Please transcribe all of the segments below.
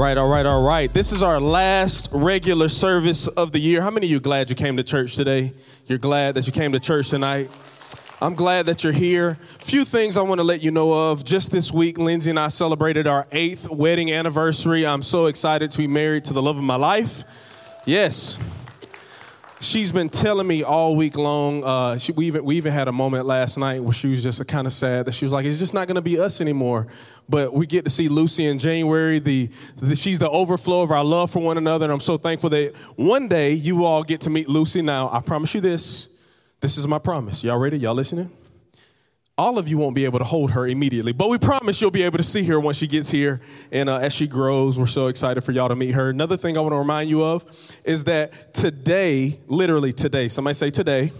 Right, all right, all right. This is our last regular service of the year. How many of you glad you came to church today? You're glad that you came to church tonight? I'm glad that you're here. Few things I want to let you know of. Just this week, Lindsay and I celebrated our eighth wedding anniversary. I'm so excited to be married to the love of my life. Yes. She's been telling me all week long. Uh, she, we, even, we even had a moment last night where she was just kind of sad that she was like, it's just not going to be us anymore. But we get to see Lucy in January. The, the, she's the overflow of our love for one another. And I'm so thankful that one day you all get to meet Lucy. Now, I promise you this. This is my promise. Y'all ready? Y'all listening? All of you won't be able to hold her immediately, but we promise you'll be able to see her once she gets here. And uh, as she grows, we're so excited for y'all to meet her. Another thing I want to remind you of is that today, literally today, somebody say today,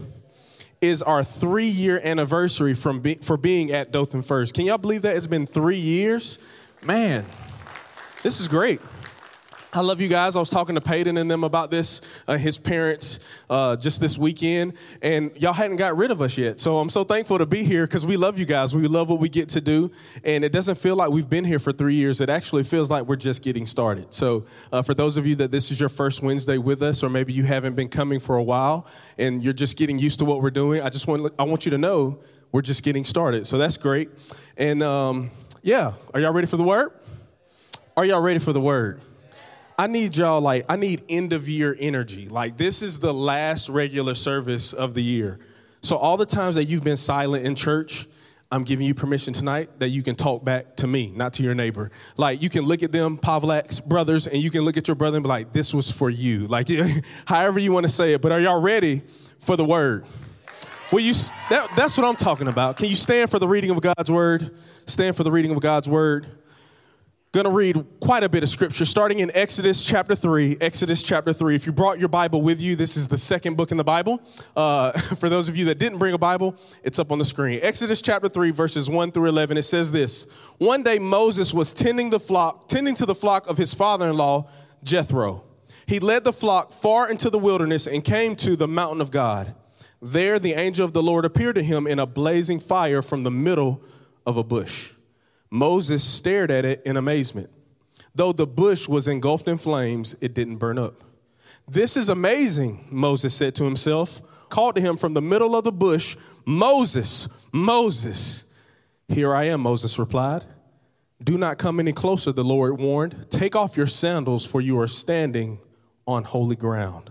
is our three year anniversary from be- for being at Dothan First. Can y'all believe that? It's been three years? Man, this is great. I love you guys. I was talking to Peyton and them about this, uh, his parents, uh, just this weekend, and y'all hadn't got rid of us yet. So I'm so thankful to be here because we love you guys. We love what we get to do, and it doesn't feel like we've been here for three years. It actually feels like we're just getting started. So uh, for those of you that this is your first Wednesday with us, or maybe you haven't been coming for a while and you're just getting used to what we're doing, I just want I want you to know we're just getting started. So that's great. And um, yeah, are y'all ready for the word? Are y'all ready for the word? I need y'all like I need end of year energy. Like this is the last regular service of the year. So all the times that you've been silent in church, I'm giving you permission tonight that you can talk back to me, not to your neighbor. Like you can look at them, Pavlak's brothers, and you can look at your brother and be like, "This was for you." Like however you want to say it. But are y'all ready for the word? Well, you? That, that's what I'm talking about. Can you stand for the reading of God's word? Stand for the reading of God's word going to read quite a bit of scripture starting in Exodus chapter 3. Exodus chapter 3. If you brought your Bible with you, this is the second book in the Bible. Uh, for those of you that didn't bring a Bible, it's up on the screen. Exodus chapter 3, verses 1 through 11. It says this One day Moses was tending the flock, tending to the flock of his father in law, Jethro. He led the flock far into the wilderness and came to the mountain of God. There the angel of the Lord appeared to him in a blazing fire from the middle of a bush. Moses stared at it in amazement. Though the bush was engulfed in flames, it didn't burn up. This is amazing, Moses said to himself, called to him from the middle of the bush, Moses, Moses. Here I am, Moses replied. Do not come any closer, the Lord warned. Take off your sandals, for you are standing on holy ground.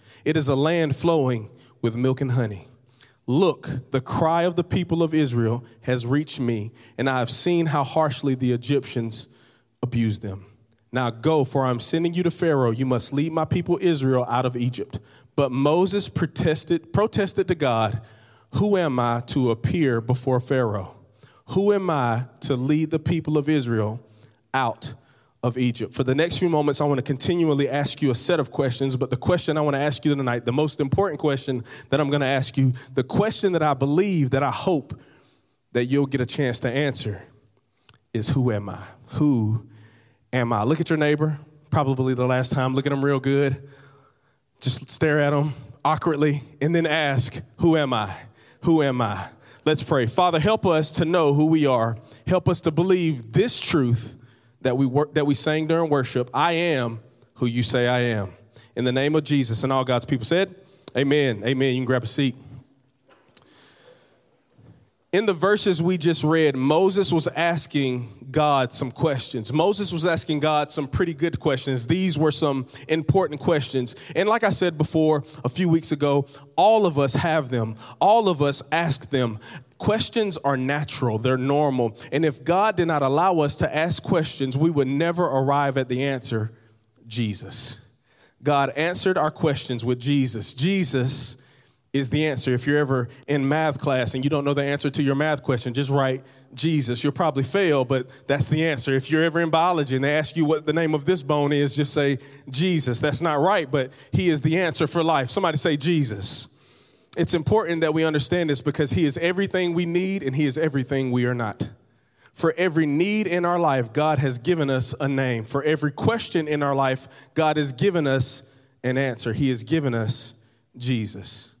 It is a land flowing with milk and honey. Look, the cry of the people of Israel has reached me, and I have seen how harshly the Egyptians abuse them. Now go, for I'm sending you to Pharaoh. You must lead my people Israel out of Egypt. But Moses protested, protested to God, Who am I to appear before Pharaoh? Who am I to lead the people of Israel out of Egypt. For the next few moments, I want to continually ask you a set of questions, but the question I want to ask you tonight, the most important question that I'm going to ask you, the question that I believe, that I hope that you'll get a chance to answer is Who am I? Who am I? Look at your neighbor, probably the last time, look at them real good. Just stare at them awkwardly and then ask, Who am I? Who am I? Let's pray. Father, help us to know who we are. Help us to believe this truth that we work, that we sang during worship, I am who you say I am. In the name of Jesus and all God's people said, Amen. Amen. You can grab a seat. In the verses we just read, Moses was asking God some questions. Moses was asking God some pretty good questions. These were some important questions. And like I said before a few weeks ago, all of us have them. All of us ask them. Questions are natural, they're normal. And if God did not allow us to ask questions, we would never arrive at the answer Jesus. God answered our questions with Jesus. Jesus is the answer. If you're ever in math class and you don't know the answer to your math question, just write Jesus. You'll probably fail, but that's the answer. If you're ever in biology and they ask you what the name of this bone is, just say Jesus. That's not right, but He is the answer for life. Somebody say Jesus. It's important that we understand this because He is everything we need and He is everything we are not. For every need in our life, God has given us a name. For every question in our life, God has given us an answer. He has given us Jesus.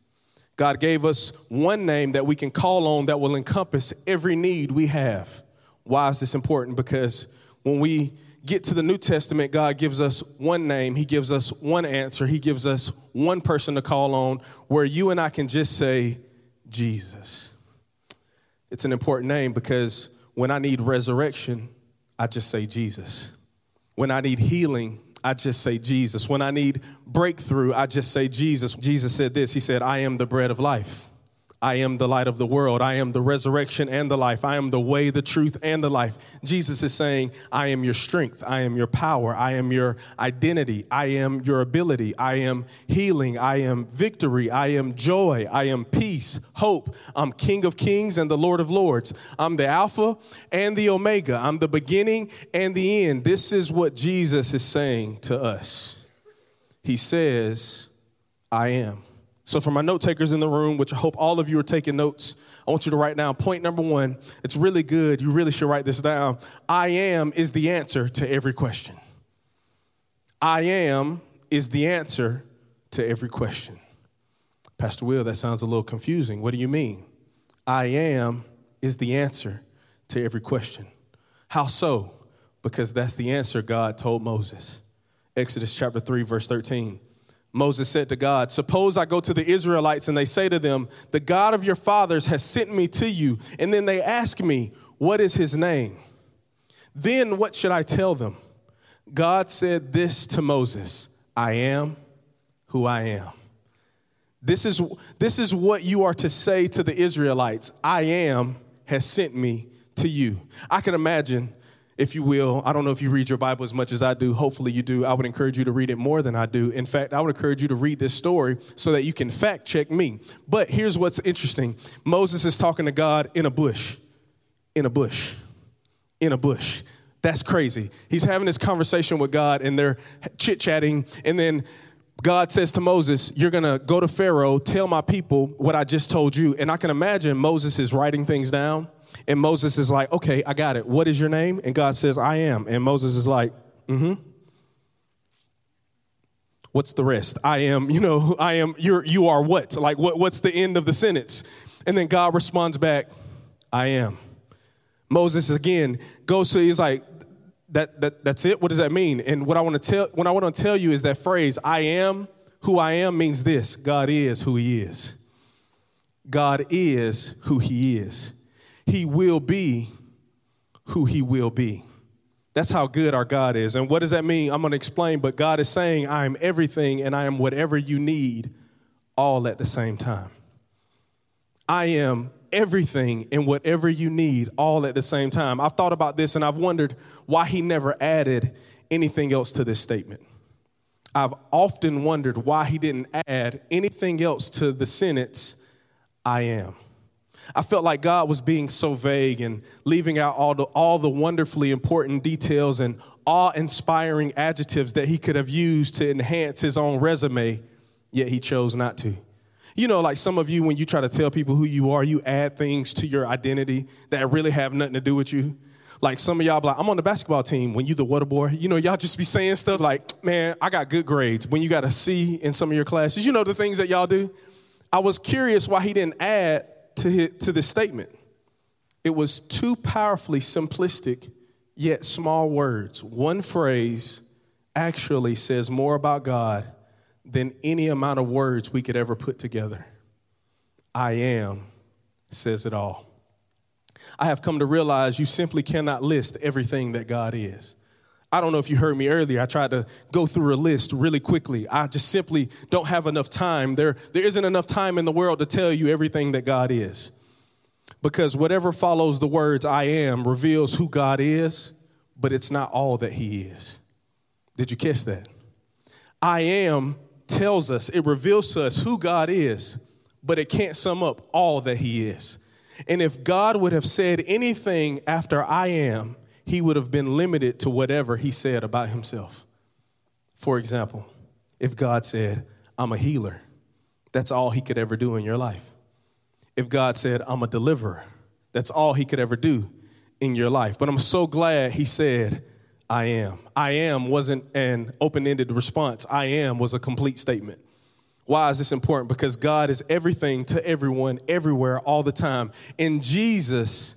God gave us one name that we can call on that will encompass every need we have. Why is this important? Because when we get to the New Testament, God gives us one name, He gives us one answer, He gives us one person to call on where you and I can just say, Jesus. It's an important name because when I need resurrection, I just say Jesus. When I need healing, I just say Jesus. When I need breakthrough, I just say Jesus. Jesus said this He said, I am the bread of life. I am the light of the world. I am the resurrection and the life. I am the way, the truth, and the life. Jesus is saying, I am your strength. I am your power. I am your identity. I am your ability. I am healing. I am victory. I am joy. I am peace, hope. I'm King of kings and the Lord of lords. I'm the Alpha and the Omega. I'm the beginning and the end. This is what Jesus is saying to us. He says, I am. So, for my note takers in the room, which I hope all of you are taking notes, I want you to write down point number one. It's really good. You really should write this down. I am is the answer to every question. I am is the answer to every question. Pastor Will, that sounds a little confusing. What do you mean? I am is the answer to every question. How so? Because that's the answer God told Moses. Exodus chapter 3, verse 13. Moses said to God, Suppose I go to the Israelites and they say to them, The God of your fathers has sent me to you. And then they ask me, What is his name? Then what should I tell them? God said this to Moses I am who I am. This is, this is what you are to say to the Israelites I am has sent me to you. I can imagine if you will. I don't know if you read your Bible as much as I do. Hopefully, you do. I would encourage you to read it more than I do. In fact, I would encourage you to read this story so that you can fact check me. But here's what's interesting Moses is talking to God in a bush, in a bush, in a bush. That's crazy. He's having this conversation with God and they're chit chatting, and then God says to Moses, You're going to go to Pharaoh, tell my people what I just told you. And I can imagine Moses is writing things down and Moses is like, okay, I got it. What is your name? And God says, I am. And Moses is like, mm hmm. What's the rest? I am, you know, I am, you're, you are what? Like, what, what's the end of the sentence? And then God responds back, I am. Moses again goes to, he's like, that, that, that's it? What does that mean? And what I want to tell, what I want to tell you is that phrase, I am who I am means this God is who he is. God is who he is he will be who he will be. That's how good our God is. And what does that mean? I'm going to explain, but God is saying, I am everything and I am whatever you need all at the same time. I am everything and whatever you need all at the same time. I've thought about this and I've wondered why he never added anything else to this statement. I've often wondered why he didn't add anything else to the sentence, I am. I felt like God was being so vague and leaving out all the, all the wonderfully important details and awe inspiring adjectives that he could have used to enhance his own resume, yet he chose not to. You know, like some of you, when you try to tell people who you are, you add things to your identity that really have nothing to do with you. Like some of y'all be like, I'm on the basketball team. When you the water boy, you know, y'all just be saying stuff like, man, I got good grades. When you got a C in some of your classes, you know the things that y'all do. I was curious why he didn't add to, his, to this statement. It was two powerfully simplistic yet small words. One phrase actually says more about God than any amount of words we could ever put together. I am says it all. I have come to realize you simply cannot list everything that God is. I don't know if you heard me earlier. I tried to go through a list really quickly. I just simply don't have enough time. There, there isn't enough time in the world to tell you everything that God is. Because whatever follows the words I am reveals who God is, but it's not all that He is. Did you catch that? I am tells us, it reveals to us who God is, but it can't sum up all that he is. And if God would have said anything after I am, he would have been limited to whatever he said about himself. For example, if God said, I'm a healer, that's all he could ever do in your life. If God said, I'm a deliverer, that's all he could ever do in your life. But I'm so glad he said, I am. I am wasn't an open ended response, I am was a complete statement. Why is this important? Because God is everything to everyone, everywhere, all the time. And Jesus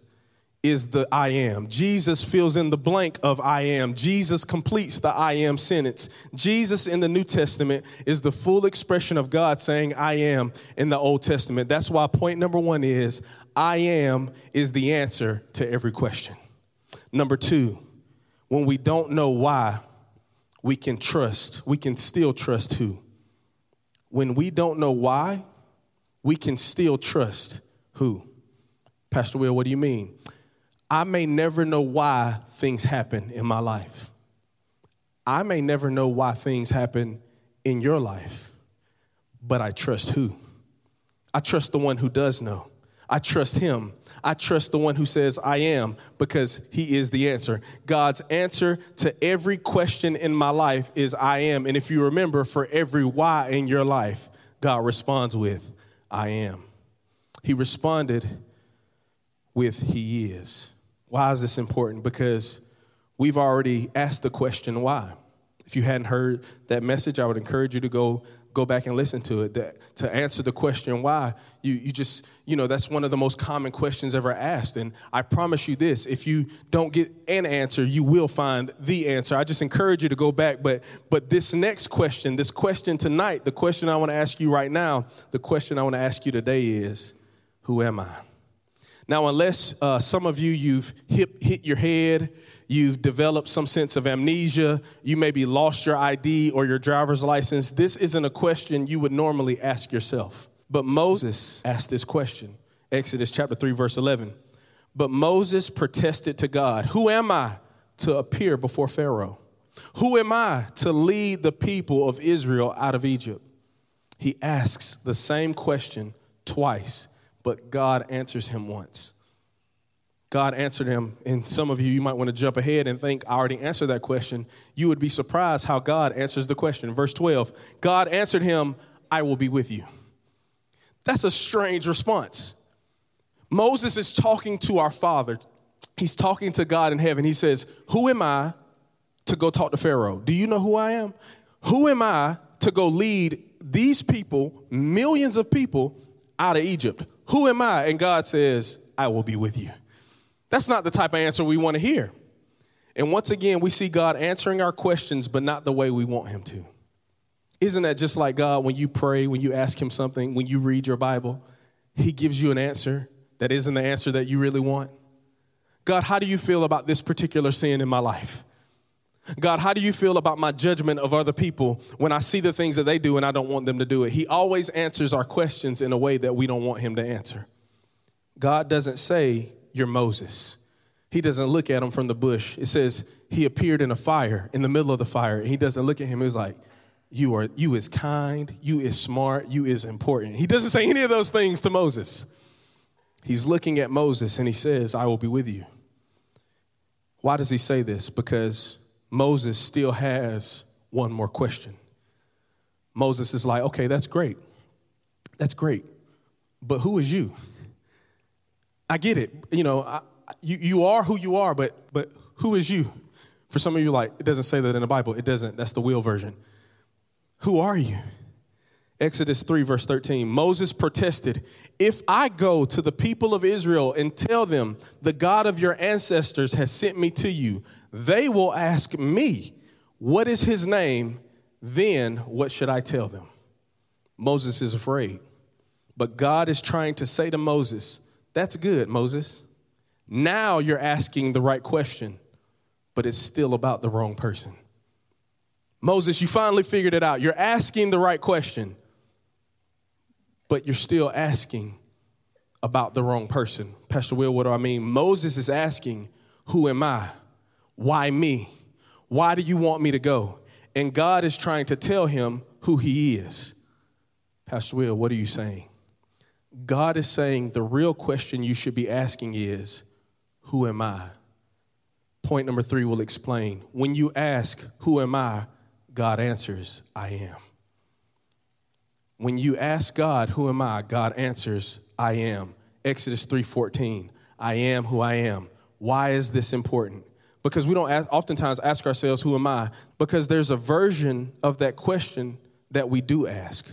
is the I am. Jesus fills in the blank of I am. Jesus completes the I am sentence. Jesus in the New Testament is the full expression of God saying I am in the Old Testament. That's why point number one is I am is the answer to every question. Number two, when we don't know why, we can trust. We can still trust who? when we don't know why, we can still trust who? Pastor Will, what do you mean? I may never know why things happen in my life. I may never know why things happen in your life, but I trust who? I trust the one who does know. I trust him. I trust the one who says, I am, because he is the answer. God's answer to every question in my life is, I am. And if you remember, for every why in your life, God responds with, I am. He responded with, He is. Why is this important? Because we've already asked the question, why? If you hadn't heard that message, I would encourage you to go go back and listen to it that to answer the question why you, you just you know that's one of the most common questions ever asked and i promise you this if you don't get an answer you will find the answer i just encourage you to go back but but this next question this question tonight the question i want to ask you right now the question i want to ask you today is who am i now unless uh, some of you you've hit, hit your head you've developed some sense of amnesia, you maybe lost your ID or your driver's license, this isn't a question you would normally ask yourself. But Moses asked this question Exodus chapter 3, verse 11. But Moses protested to God, Who am I to appear before Pharaoh? Who am I to lead the people of Israel out of Egypt? He asks the same question twice, but God answers him once. God answered him. And some of you, you might want to jump ahead and think, I already answered that question. You would be surprised how God answers the question. Verse 12 God answered him, I will be with you. That's a strange response. Moses is talking to our Father. He's talking to God in heaven. He says, Who am I to go talk to Pharaoh? Do you know who I am? Who am I to go lead these people, millions of people, out of Egypt? Who am I? And God says, I will be with you. That's not the type of answer we want to hear. And once again, we see God answering our questions, but not the way we want Him to. Isn't that just like God when you pray, when you ask Him something, when you read your Bible, He gives you an answer that isn't the answer that you really want? God, how do you feel about this particular sin in my life? God, how do you feel about my judgment of other people when I see the things that they do and I don't want them to do it? He always answers our questions in a way that we don't want Him to answer. God doesn't say, you're Moses. He doesn't look at him from the bush. It says he appeared in a fire, in the middle of the fire. He doesn't look at him. He's like, you are you is kind, you is smart, you is important. He doesn't say any of those things to Moses. He's looking at Moses and he says, I will be with you. Why does he say this? Because Moses still has one more question. Moses is like, okay, that's great. That's great. But who is you? I get it. You know, I, you, you are who you are, but, but who is you? For some of you, like, it doesn't say that in the Bible. It doesn't. That's the Will version. Who are you? Exodus 3, verse 13. Moses protested, If I go to the people of Israel and tell them, the God of your ancestors has sent me to you, they will ask me, What is his name? Then what should I tell them? Moses is afraid. But God is trying to say to Moses, that's good, Moses. Now you're asking the right question, but it's still about the wrong person. Moses, you finally figured it out. You're asking the right question, but you're still asking about the wrong person. Pastor Will, what do I mean? Moses is asking, Who am I? Why me? Why do you want me to go? And God is trying to tell him who he is. Pastor Will, what are you saying? God is saying the real question you should be asking is, Who am I? Point number three will explain. When you ask, Who am I? God answers, I am. When you ask God, Who am I? God answers, I am. Exodus 3:14. I am who I am. Why is this important? Because we don't ask, oftentimes ask ourselves, Who am I? Because there's a version of that question that we do ask.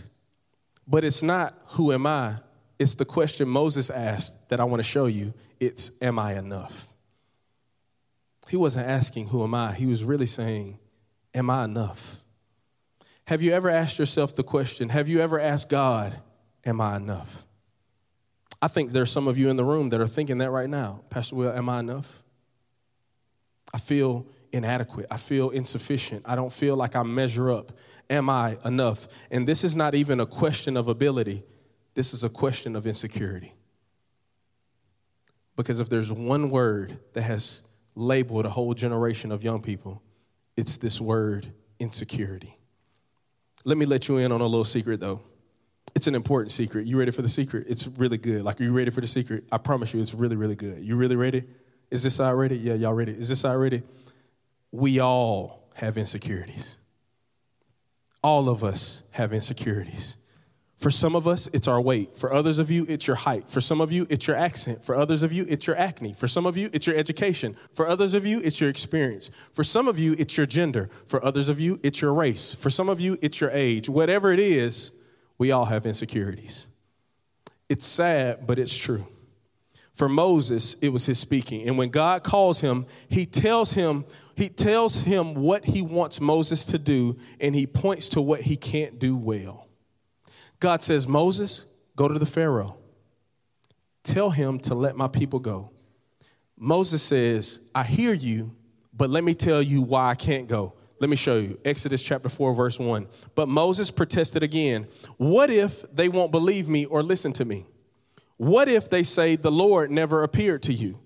But it's not, Who am I? It's the question Moses asked that I want to show you. It's, Am I enough? He wasn't asking, Who am I? He was really saying, Am I enough? Have you ever asked yourself the question, Have you ever asked God, Am I enough? I think there's some of you in the room that are thinking that right now. Pastor Will, am I enough? I feel inadequate. I feel insufficient. I don't feel like I measure up. Am I enough? And this is not even a question of ability, this is a question of insecurity. Because if there's one word that has labeled a whole generation of young people, it's this word insecurity. Let me let you in on a little secret though. It's an important secret. You ready for the secret? It's really good. Like, are you ready for the secret? I promise you, it's really, really good. You really ready? Is this side ready? Yeah, y'all ready? Is this side ready? We all have insecurities. All of us have insecurities. For some of us, it's our weight. For others of you, it's your height. For some of you, it's your accent. For others of you, it's your acne. For some of you, it's your education. For others of you, it's your experience. For some of you, it's your gender. For others of you, it's your race. For some of you, it's your age. Whatever it is, we all have insecurities. It's sad, but it's true. For Moses, it was his speaking. And when God calls him, he tells him, he tells him what he wants Moses to do, and he points to what he can't do well. God says, Moses, go to the Pharaoh. Tell him to let my people go. Moses says, I hear you, but let me tell you why I can't go. Let me show you. Exodus chapter 4, verse 1. But Moses protested again. What if they won't believe me or listen to me? What if they say, The Lord never appeared to you?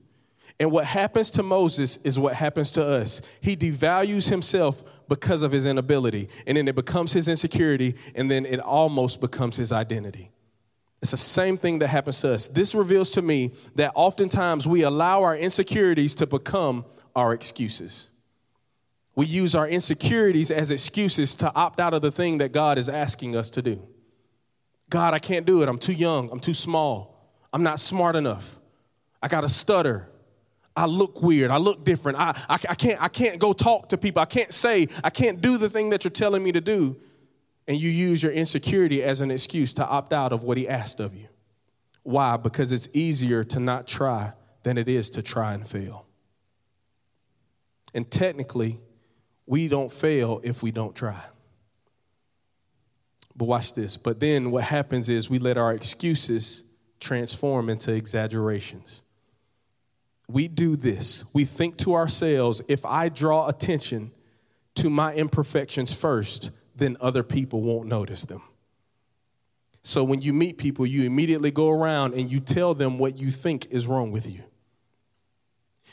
And what happens to Moses is what happens to us. He devalues himself because of his inability, and then it becomes his insecurity, and then it almost becomes his identity. It's the same thing that happens to us. This reveals to me that oftentimes we allow our insecurities to become our excuses. We use our insecurities as excuses to opt out of the thing that God is asking us to do. God, I can't do it. I'm too young. I'm too small. I'm not smart enough. I got to stutter. I look weird. I look different. I, I, I, can't, I can't go talk to people. I can't say, I can't do the thing that you're telling me to do. And you use your insecurity as an excuse to opt out of what he asked of you. Why? Because it's easier to not try than it is to try and fail. And technically, we don't fail if we don't try. But watch this. But then what happens is we let our excuses transform into exaggerations we do this. We think to ourselves, if I draw attention to my imperfections first, then other people won't notice them. So when you meet people, you immediately go around and you tell them what you think is wrong with you.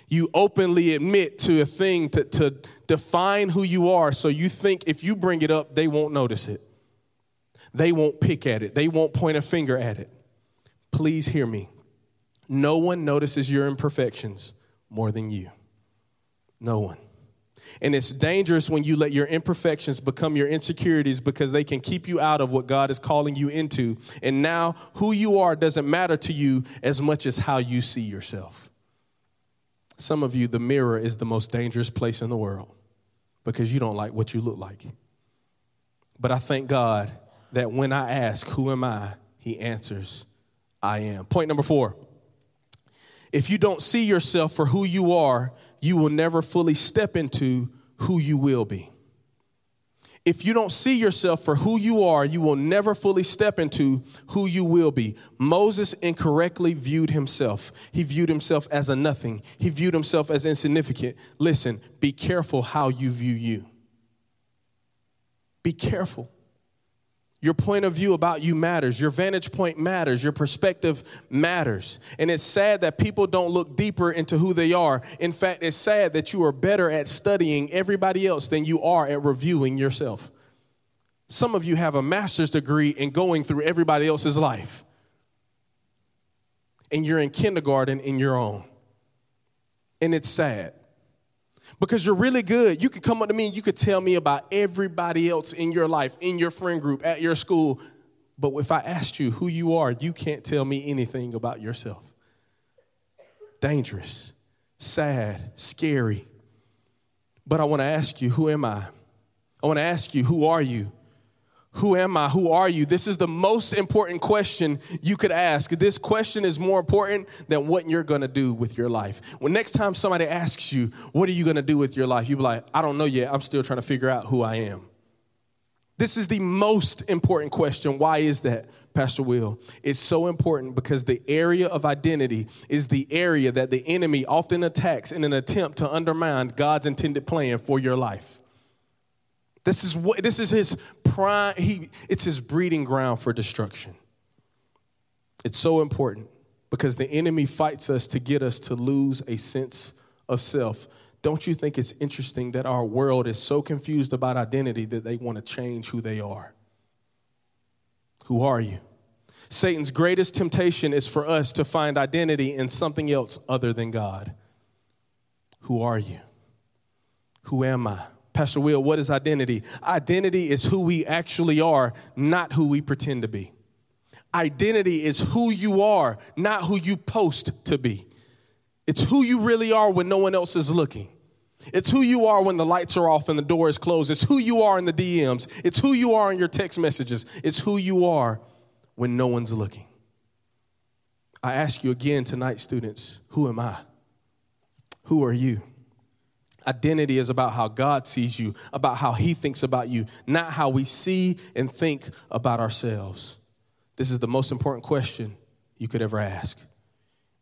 You openly admit to a thing to, to define who you are, so you think if you bring it up, they won't notice it. They won't pick at it, they won't point a finger at it. Please hear me. No one notices your imperfections more than you. No one. And it's dangerous when you let your imperfections become your insecurities because they can keep you out of what God is calling you into. And now, who you are doesn't matter to you as much as how you see yourself. Some of you, the mirror is the most dangerous place in the world because you don't like what you look like. But I thank God that when I ask, Who am I? He answers, I am. Point number four. If you don't see yourself for who you are, you will never fully step into who you will be. If you don't see yourself for who you are, you will never fully step into who you will be. Moses incorrectly viewed himself. He viewed himself as a nothing, he viewed himself as insignificant. Listen, be careful how you view you. Be careful. Your point of view about you matters. Your vantage point matters. Your perspective matters. And it's sad that people don't look deeper into who they are. In fact, it's sad that you are better at studying everybody else than you are at reviewing yourself. Some of you have a master's degree in going through everybody else's life. and you're in kindergarten in your own. And it's sad because you're really good. You could come up to me and you could tell me about everybody else in your life, in your friend group, at your school. But if I asked you who you are, you can't tell me anything about yourself. Dangerous, sad, scary. But I want to ask you, who am I? I want to ask you, who are you? Who am I? Who are you? This is the most important question you could ask. This question is more important than what you're going to do with your life. When next time somebody asks you, What are you going to do with your life? You be like, I don't know yet. I'm still trying to figure out who I am. This is the most important question. Why is that, Pastor Will? It's so important because the area of identity is the area that the enemy often attacks in an attempt to undermine God's intended plan for your life. This is what this is his prime he it's his breeding ground for destruction. It's so important because the enemy fights us to get us to lose a sense of self. Don't you think it's interesting that our world is so confused about identity that they want to change who they are? Who are you? Satan's greatest temptation is for us to find identity in something else other than God. Who are you? Who am I? Pastor Will, what is identity? Identity is who we actually are, not who we pretend to be. Identity is who you are, not who you post to be. It's who you really are when no one else is looking. It's who you are when the lights are off and the door is closed. It's who you are in the DMs. It's who you are in your text messages. It's who you are when no one's looking. I ask you again tonight, students who am I? Who are you? Identity is about how God sees you, about how He thinks about you, not how we see and think about ourselves. This is the most important question you could ever ask.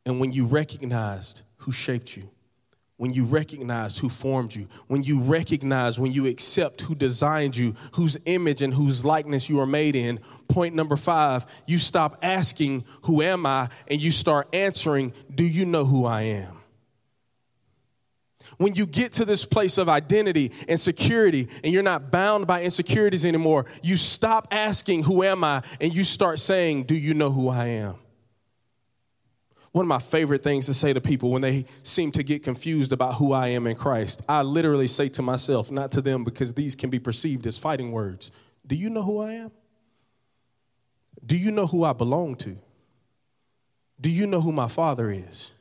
And when you recognized who shaped you, when you recognize who formed you, when you recognize, when you accept who designed you, whose image and whose likeness you are made in. Point number five, you stop asking, Who am I? and you start answering, Do you know who I am? When you get to this place of identity and security and you're not bound by insecurities anymore, you stop asking, Who am I? and you start saying, Do you know who I am? One of my favorite things to say to people when they seem to get confused about who I am in Christ, I literally say to myself, not to them because these can be perceived as fighting words Do you know who I am? Do you know who I belong to? Do you know who my father is?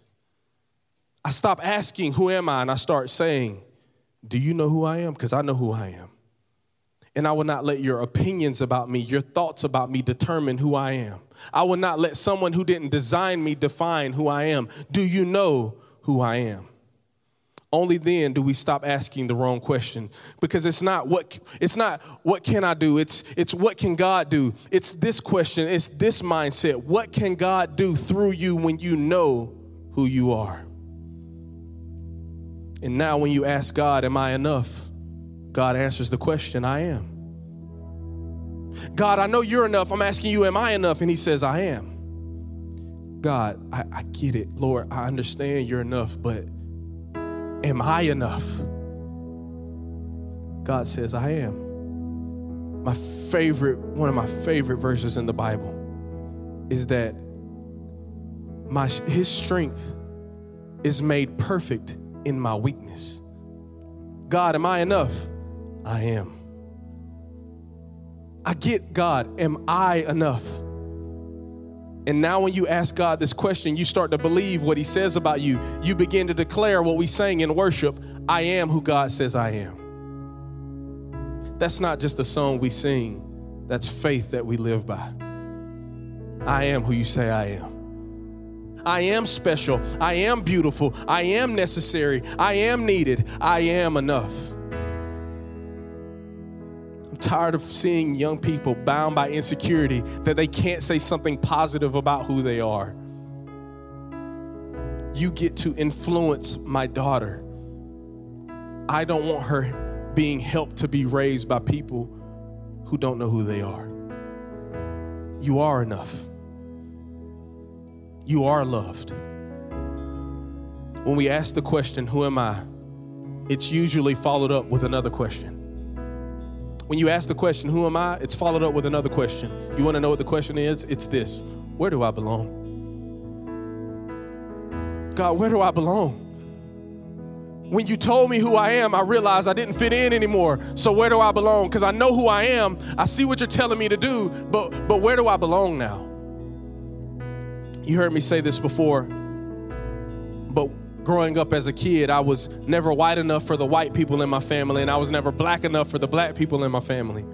I stop asking, Who am I? and I start saying, Do you know who I am? Because I know who I am. And I will not let your opinions about me, your thoughts about me determine who I am. I will not let someone who didn't design me define who I am. Do you know who I am? Only then do we stop asking the wrong question because it's not what it's not what can I do? It's it's what can God do? It's this question, it's this mindset. What can God do through you when you know who you are? And now, when you ask God, Am I enough? God answers the question, I am. God, I know you're enough. I'm asking you, Am I enough? And He says, I am. God, I, I get it. Lord, I understand you're enough, but am I enough? God says, I am. My favorite, one of my favorite verses in the Bible is that my, his strength is made perfect in my weakness. God, am I enough? I am. I get God, am I enough? And now, when you ask God this question, you start to believe what He says about you. You begin to declare what we sang in worship I am who God says I am. That's not just a song we sing, that's faith that we live by. I am who you say I am. I am special. I am beautiful. I am necessary. I am needed. I am enough. I'm tired of seeing young people bound by insecurity that they can't say something positive about who they are. You get to influence my daughter. I don't want her being helped to be raised by people who don't know who they are. You are enough you are loved. When we ask the question, Who am I? it's usually followed up with another question. When you ask the question, Who am I? it's followed up with another question. You want to know what the question is? It's this Where do I belong? God, where do I belong? When you told me who I am, I realized I didn't fit in anymore. So where do I belong? Because I know who I am. I see what you're telling me to do, but but where do I belong now? You heard me say this before, but growing up as a kid, I was never white enough for the white people in my family, and I was never black enough for the black people in my family.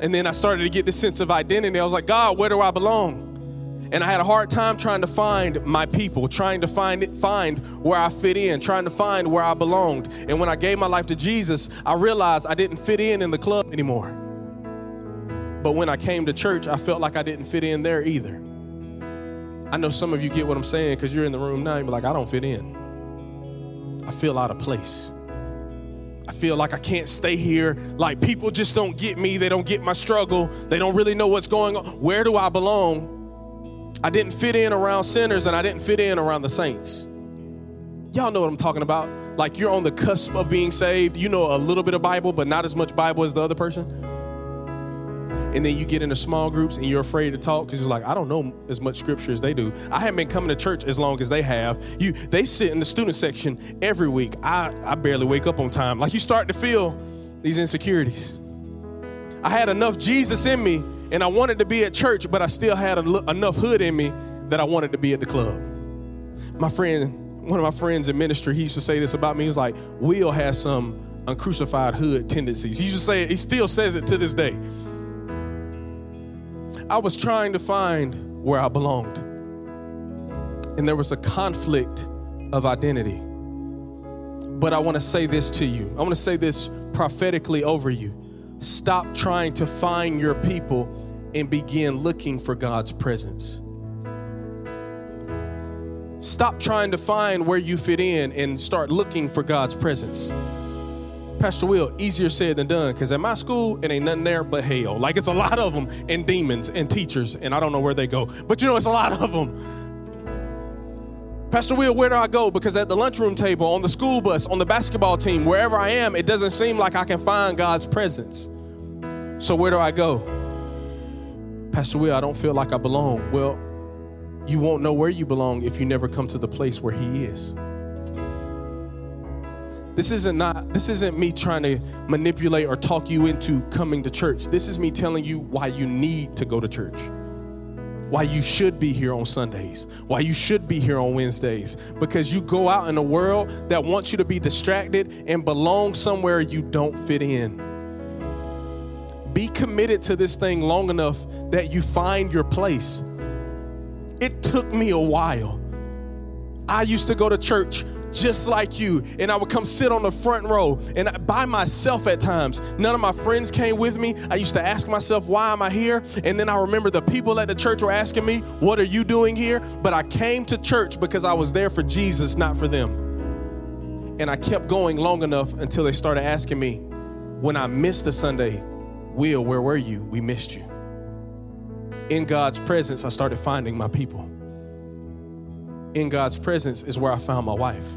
And then I started to get this sense of identity. I was like, God, where do I belong? And I had a hard time trying to find my people, trying to find it, find where I fit in, trying to find where I belonged. And when I gave my life to Jesus, I realized I didn't fit in in the club anymore. But when I came to church, I felt like I didn't fit in there either. I know some of you get what I'm saying because you're in the room now. You're like, I don't fit in. I feel out of place. I feel like I can't stay here. Like people just don't get me. They don't get my struggle. They don't really know what's going on. Where do I belong? I didn't fit in around sinners and I didn't fit in around the saints. Y'all know what I'm talking about. Like you're on the cusp of being saved. You know a little bit of Bible, but not as much Bible as the other person. And then you get into small groups and you're afraid to talk because you're like, I don't know as much scripture as they do. I haven't been coming to church as long as they have. You they sit in the student section every week. I, I barely wake up on time. Like you start to feel these insecurities. I had enough Jesus in me and I wanted to be at church, but I still had enough hood in me that I wanted to be at the club. My friend, one of my friends in ministry, he used to say this about me. He's like, Will has some uncrucified hood tendencies. He used to say it, he still says it to this day. I was trying to find where I belonged. And there was a conflict of identity. But I want to say this to you. I want to say this prophetically over you. Stop trying to find your people and begin looking for God's presence. Stop trying to find where you fit in and start looking for God's presence. Pastor Will, easier said than done because at my school, it ain't nothing there but hell. Like it's a lot of them and demons and teachers, and I don't know where they go, but you know, it's a lot of them. Pastor Will, where do I go? Because at the lunchroom table, on the school bus, on the basketball team, wherever I am, it doesn't seem like I can find God's presence. So where do I go? Pastor Will, I don't feel like I belong. Well, you won't know where you belong if you never come to the place where He is. This isn't not this isn't me trying to manipulate or talk you into coming to church. This is me telling you why you need to go to church why you should be here on Sundays, why you should be here on Wednesdays, because you go out in a world that wants you to be distracted and belong somewhere you don't fit in. Be committed to this thing long enough that you find your place. It took me a while. I used to go to church just like you. And I would come sit on the front row and by myself at times. None of my friends came with me. I used to ask myself, why am I here? And then I remember the people at the church were asking me, what are you doing here? But I came to church because I was there for Jesus, not for them. And I kept going long enough until they started asking me, when I missed a Sunday, Will, where were you? We missed you. In God's presence, I started finding my people. In God's presence is where I found my wife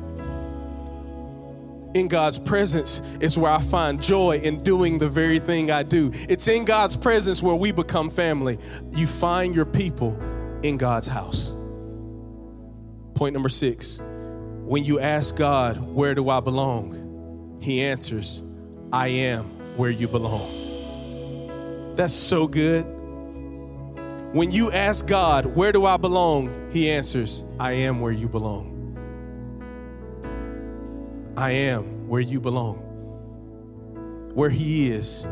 in God's presence is where I find joy in doing the very thing I do. It's in God's presence where we become family. You find your people in God's house. Point number six when you ask God, Where do I belong? He answers, I am where you belong. That's so good. When you ask God, Where do I belong? He answers, I am where you belong. I am where you belong. Where He is,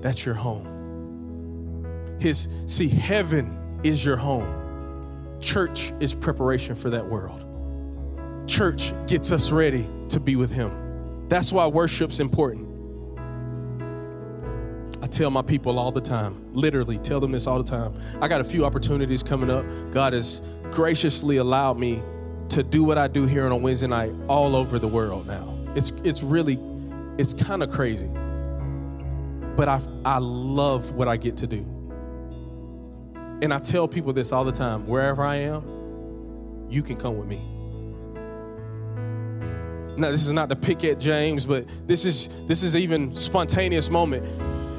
that's your home. His, see, heaven is your home. Church is preparation for that world. Church gets us ready to be with Him. That's why worship's important. I tell my people all the time, literally tell them this all the time. I got a few opportunities coming up. God has graciously allowed me to do what I do here on a Wednesday night all over the world now. It's it's really it's kind of crazy. But I I love what I get to do. And I tell people this all the time, wherever I am, you can come with me. Now this is not to pick at James, but this is this is even spontaneous moment.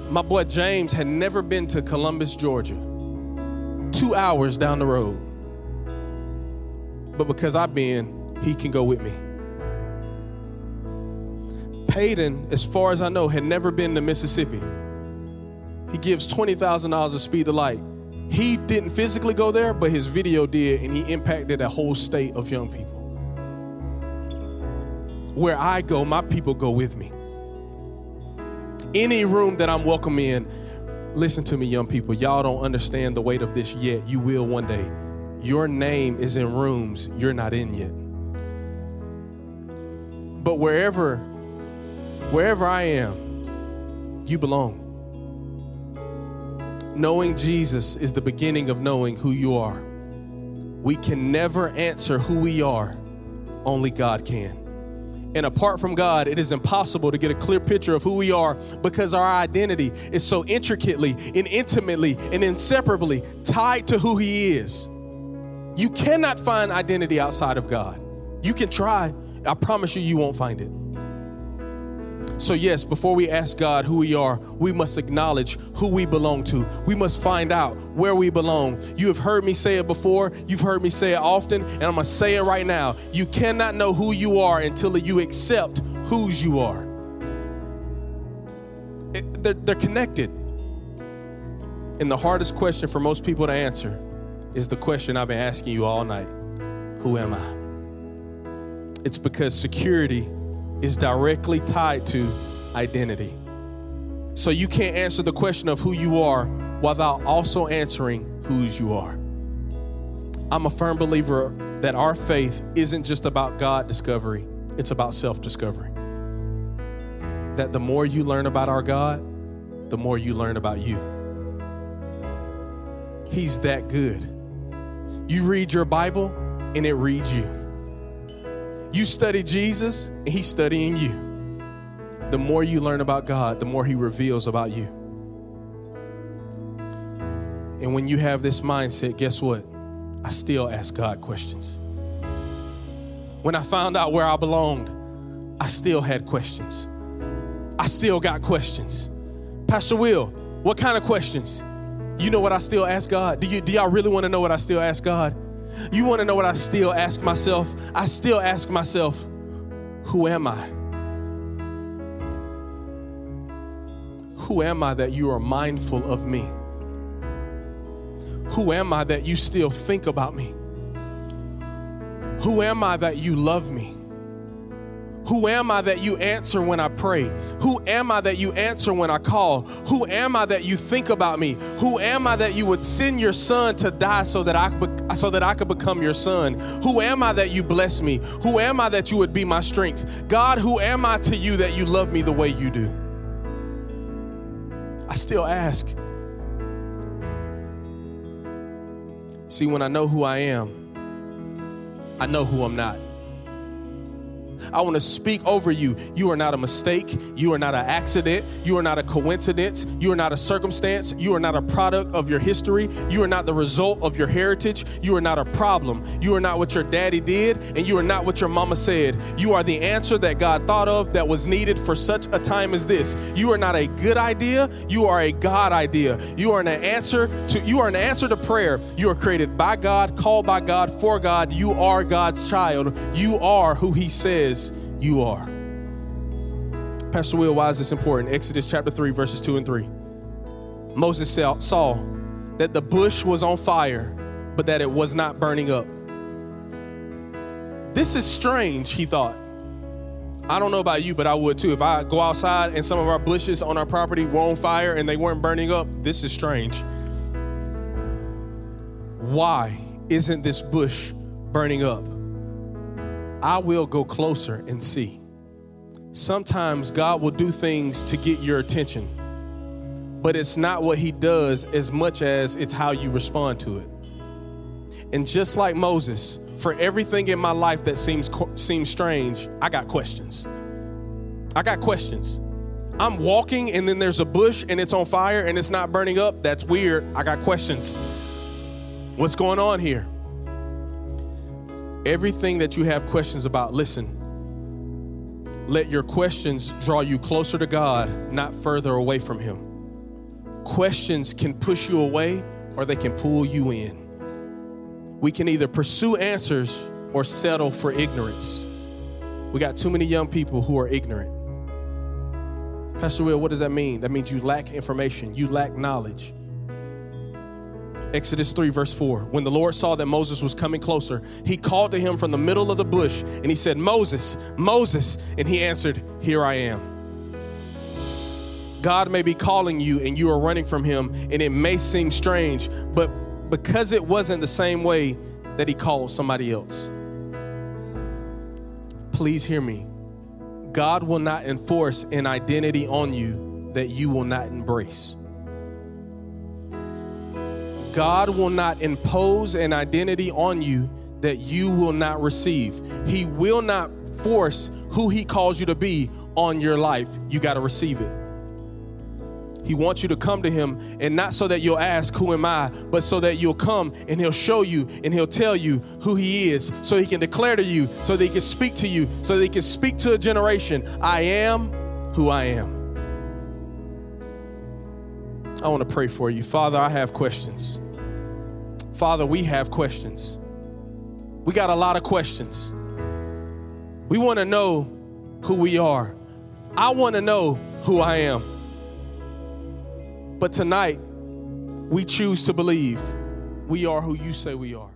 My boy James had never been to Columbus, Georgia. 2 hours down the road but because I've been, he can go with me. Payton, as far as I know, had never been to Mississippi. He gives $20,000 of speed to light. He didn't physically go there, but his video did, and he impacted a whole state of young people. Where I go, my people go with me. Any room that I'm welcome in, listen to me, young people. Y'all don't understand the weight of this yet. You will one day. Your name is in rooms you're not in yet. But wherever, wherever I am, you belong. Knowing Jesus is the beginning of knowing who you are. We can never answer who we are, only God can. And apart from God, it is impossible to get a clear picture of who we are because our identity is so intricately and intimately and inseparably tied to who He is. You cannot find identity outside of God. You can try, I promise you, you won't find it. So, yes, before we ask God who we are, we must acknowledge who we belong to. We must find out where we belong. You have heard me say it before, you've heard me say it often, and I'm gonna say it right now. You cannot know who you are until you accept whose you are. It, they're, they're connected. And the hardest question for most people to answer is the question I've been asking you all night Who am I? It's because security is directly tied to identity. So you can't answer the question of who you are without also answering whose you are. I'm a firm believer that our faith isn't just about God discovery, it's about self discovery. That the more you learn about our God, the more you learn about you. He's that good. You read your Bible and it reads you. You study Jesus, and He's studying you. The more you learn about God, the more He reveals about you. And when you have this mindset, guess what? I still ask God questions. When I found out where I belonged, I still had questions. I still got questions. Pastor Will, what kind of questions? You know what I still ask God? Do, you, do y'all really want to know what I still ask God? You want to know what I still ask myself? I still ask myself, who am I? Who am I that you are mindful of me? Who am I that you still think about me? Who am I that you love me? Who am I that you answer when I pray? Who am I that you answer when I call? Who am I that you think about me? Who am I that you would send your son to die so that I so that I could become your son? Who am I that you bless me? Who am I that you would be my strength? God, who am I to you that you love me the way you do? I still ask. See, when I know who I am, I know who I'm not. I want to speak over you. You are not a mistake. You are not an accident. You are not a coincidence. You are not a circumstance. You are not a product of your history. You are not the result of your heritage. You are not a problem. You are not what your daddy did, and you are not what your mama said. You are the answer that God thought of that was needed for such a time as this. You are not a good idea. You are a God idea. You are an answer to you are an answer to prayer. You are created by God, called by God, for God. You are God's child. You are who He says you are. Pastor Will, why is this important? Exodus chapter 3, verses 2 and 3. Moses saw that the bush was on fire, but that it was not burning up. This is strange, he thought. I don't know about you, but I would too. If I go outside and some of our bushes on our property were on fire and they weren't burning up, this is strange. Why isn't this bush burning up? I will go closer and see. Sometimes God will do things to get your attention, but it's not what He does as much as it's how you respond to it. And just like Moses, for everything in my life that seems seems strange, I got questions. I got questions. I'm walking and then there's a bush and it's on fire and it's not burning up. That's weird. I got questions. What's going on here? Everything that you have questions about, listen. Let your questions draw you closer to God, not further away from Him. Questions can push you away or they can pull you in. We can either pursue answers or settle for ignorance. We got too many young people who are ignorant. Pastor Will, what does that mean? That means you lack information, you lack knowledge. Exodus 3, verse 4. When the Lord saw that Moses was coming closer, he called to him from the middle of the bush and he said, Moses, Moses. And he answered, Here I am. God may be calling you and you are running from him, and it may seem strange, but because it wasn't the same way that he called somebody else. Please hear me. God will not enforce an identity on you that you will not embrace. God will not impose an identity on you that you will not receive. He will not force who He calls you to be on your life. You got to receive it. He wants you to come to Him, and not so that you'll ask, Who am I? but so that you'll come and He'll show you and He'll tell you who He is, so He can declare to you, so that He can speak to you, so that He can speak to a generation I am who I am. I want to pray for you. Father, I have questions. Father, we have questions. We got a lot of questions. We want to know who we are. I want to know who I am. But tonight, we choose to believe we are who you say we are.